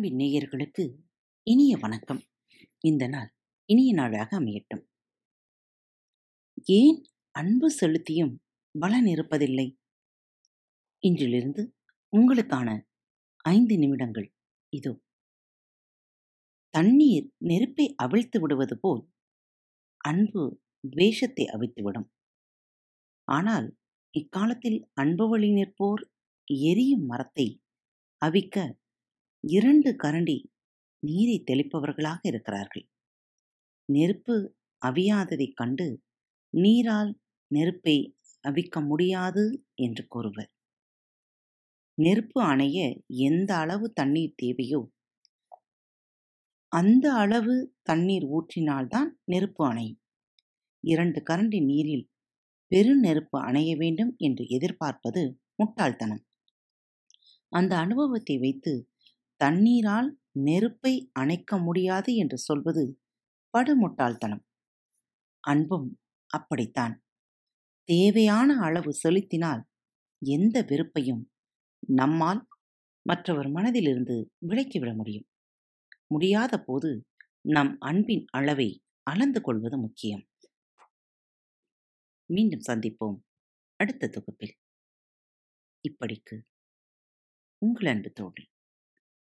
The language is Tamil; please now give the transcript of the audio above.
அன்பின் நேயர்களுக்கு இனிய வணக்கம். இந்த நாள் இனிய நாளாக அமையட்டும். ஏன் அன்பு செலுத்தியும் பலன் இருப்பதில்லை? இன்றிலிருந்து உங்களுக்கான ஐந்து நிமிடங்கள் இதோ. தண்ணீர் நெருப்பை அவிழ்த்து விடுவது போல் அன்பு துவேஷத்தை அவிழ்த்துவிடும் ஆனால் இக்காலத்தில் அன்பு வழி நிற்போர் எரியும் மரத்தை அவிக்க இரண்டு கரண்டி நீரை தெளிப்பவர்களாக இருக்கிறார்கள். நெருப்பு அவியாததைக் கண்டு நீரால் நெருப்பை அவிக்க முடியாது என்று கூறுவர். நெருப்பு அணைய எந்த அளவு தண்ணீர் தேவையோ அந்த அளவு தண்ணீர் ஊற்றினால்தான் நெருப்பு அணையும் இரண்டு கரண்டி நீரில் பெருநெருப்பு அணைய வேண்டும் என்று எதிர்பார்ப்பது முட்டாள்தனம். அந்த அனுபவத்தை வைத்து தண்ணீரால் நெருப்பை அணைக்க முடியாது என்று சொல்வது படுமுட்டாள்தனம். அன்பும் அப்படித்தான். தேவையான அளவு செலுத்தினால் எந்த வெறுப்பையும் நம்மால் மற்றவர் மனதிலிருந்து விலக்கிவிட முடியும். முடியாத போது நம் அன்பின் அளவை அளந்து கொள்வது முக்கியம். மீண்டும் சந்திப்போம் அடுத்த தொகுப்பில். இப்படிக்கு உங்கள் அன்பு தோழி.